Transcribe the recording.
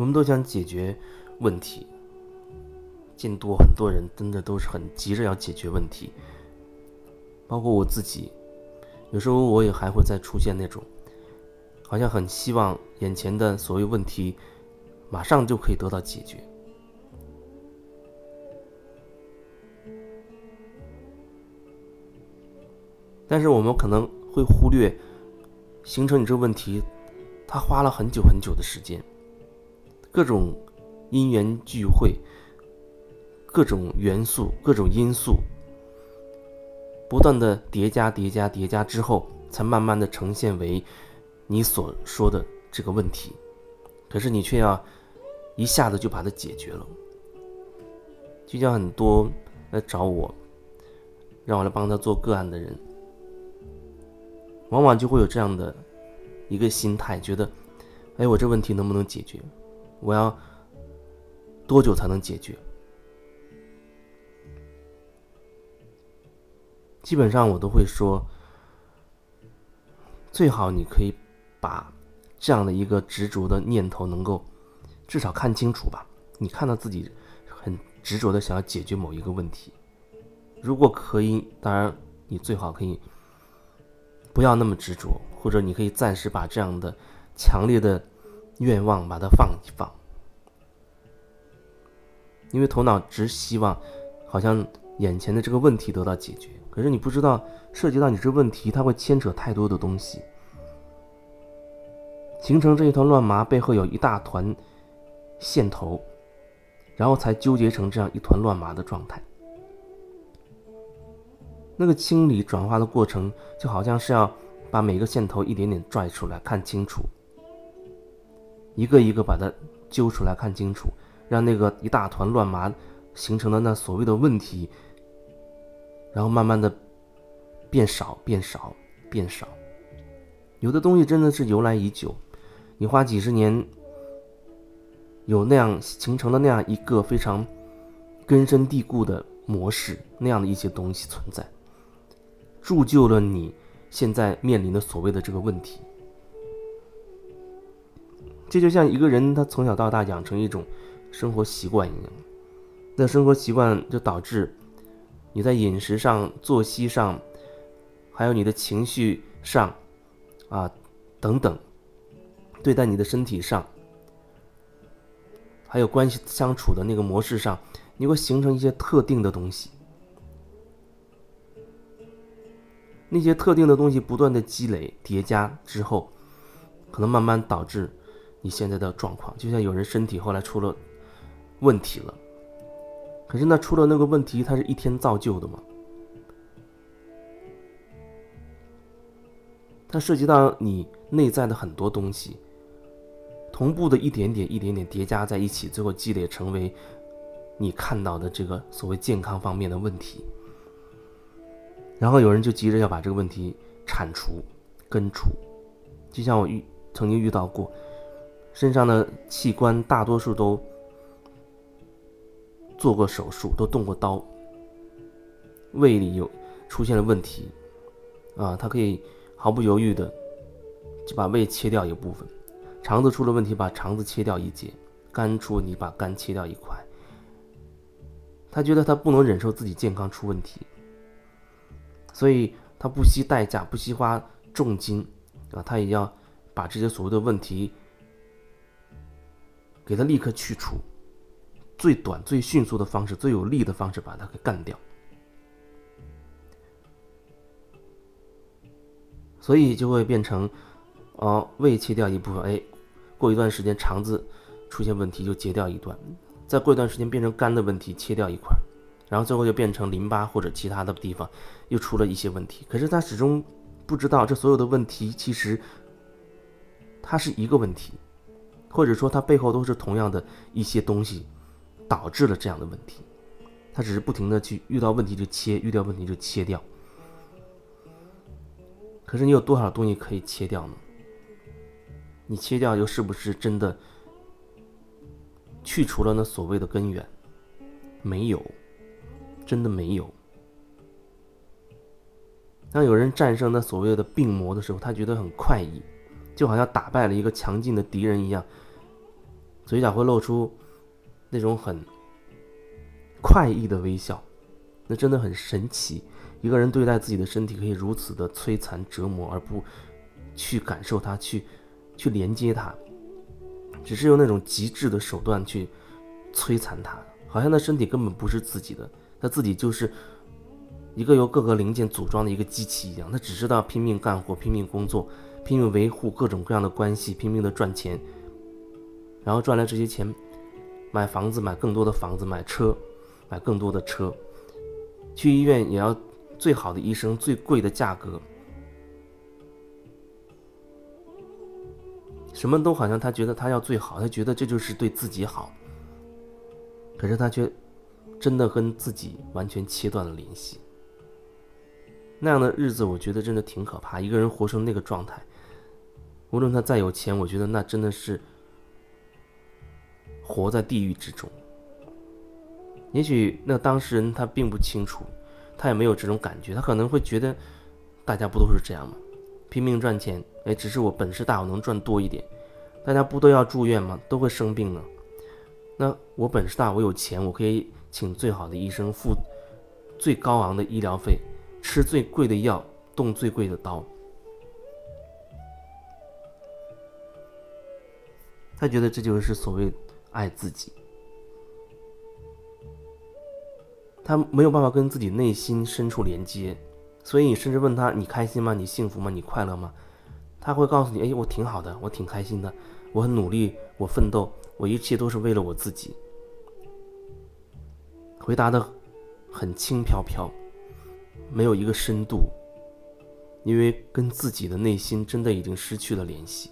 我们都想解决问题，见多很多人真的都是很急着要解决问题，包括我自己，有时候我也还会再出现那种，好像很希望眼前的所谓问题马上就可以得到解决。但是我们可能会忽略，形成你这个问题，它花了很久很久的时间，各种因缘聚会，各种元素、各种因素，不断的叠加、叠加、叠加之后，才慢慢的呈现为你所说的这个问题。可是你却要一下子就把它解决了，就像很多来找我，让我来帮他做个案的人。往往就会有这样的一个心态，觉得，哎，我这问题能不能解决？我要多久才能解决？基本上我都会说，最好你可以把这样的一个执着的念头能够至少看清楚吧。你看到自己很执着的想要解决某一个问题，如果可以，当然你最好可以。不要那么执着，或者你可以暂时把这样的强烈的愿望把它放一放，因为头脑只希望好像眼前的这个问题得到解决，可是你不知道涉及到你这问题，它会牵扯太多的东西，形成这一团乱麻背后有一大团线头，然后才纠结成这样一团乱麻的状态。那个清理转化的过程，就好像是要把每个线头一点点拽出来看清楚，一个一个把它揪出来看清楚，让那个一大团乱麻形成的那所谓的问题，然后慢慢的变少、变少、变少。有的东西真的是由来已久，你花几十年，有那样形成的那样一个非常根深蒂固的模式，那样的一些东西存在。铸就了你现在面临的所谓的这个问题，这就像一个人他从小到大养成一种生活习惯一样，那生活习惯就导致你在饮食上、作息上，还有你的情绪上，啊等等，对待你的身体上，还有关系相处的那个模式上，你会形成一些特定的东西。那些特定的东西不断的积累叠加之后，可能慢慢导致你现在的状况。就像有人身体后来出了问题了，可是那出了那个问题，它是一天造就的吗？它涉及到你内在的很多东西，同步的一点点、一点点叠加在一起，最后积累成为你看到的这个所谓健康方面的问题。然后有人就急着要把这个问题铲除、根除，就像我遇曾经遇到过，身上的器官大多数都做过手术，都动过刀，胃里有出现了问题，啊，他可以毫不犹豫的就把胃切掉一部分，肠子出了问题，把肠子切掉一截，肝出问题，把肝切掉一块，他觉得他不能忍受自己健康出问题。所以他不惜代价，不惜花重金，啊，他也要把这些所谓的问题给他立刻去除，最短、最迅速的方式，最有利的方式把它给干掉。所以就会变成，哦，胃切掉一部分，哎，过一段时间肠子出现问题就截掉一段，再过一段时间变成肝的问题，切掉一块。然后最后就变成淋巴或者其他的地方又出了一些问题，可是他始终不知道这所有的问题其实它是一个问题，或者说它背后都是同样的一些东西导致了这样的问题，他只是不停的去遇到问题就切，遇到问题就切掉。可是你有多少东西可以切掉呢？你切掉又是不是真的去除了那所谓的根源？没有。真的没有。当有人战胜那所谓的病魔的时候，他觉得很快意，就好像打败了一个强劲的敌人一样，嘴角会露出那种很快意的微笑，那真的很神奇。一个人对待自己的身体可以如此的摧残折磨，而不去感受它，去去连接它，只是用那种极致的手段去摧残它，好像那身体根本不是自己的，他自己就是一个由各个零件组装的一个机器一样，他只知道拼命干活、拼命工作、拼命维护各种各样的关系、拼命的赚钱，然后赚来这些钱，买房子、买更多的房子、买车、买更多的车，去医院也要。最好的医生，最贵的价格，什么都好像他觉得他要最好，他觉得这就是对自己好。可是他却真的跟自己完全切断了联系。那样的日子，我觉得真的挺可怕。一个人活成那个状态，无论他再有钱，我觉得那真的是活在地狱之中。也许那当事人他并不清楚。他也没有这种感觉，他可能会觉得，大家不都是这样吗？拼命赚钱，哎，只是我本事大，我能赚多一点。大家不都要住院吗？都会生病呢。那我本事大，我有钱，我可以请最好的医生，付最高昂的医疗费，吃最贵的药，动最贵的刀。他觉得这就是所谓爱自己。他没有办法跟自己内心深处连接，所以你甚至问他：“你开心吗？你幸福吗？你快乐吗？”他会告诉你：“哎，我挺好的，我挺开心的，我很努力，我奋斗，我一切都是为了我自己。”回答的很轻飘飘，没有一个深度，因为跟自己的内心真的已经失去了联系。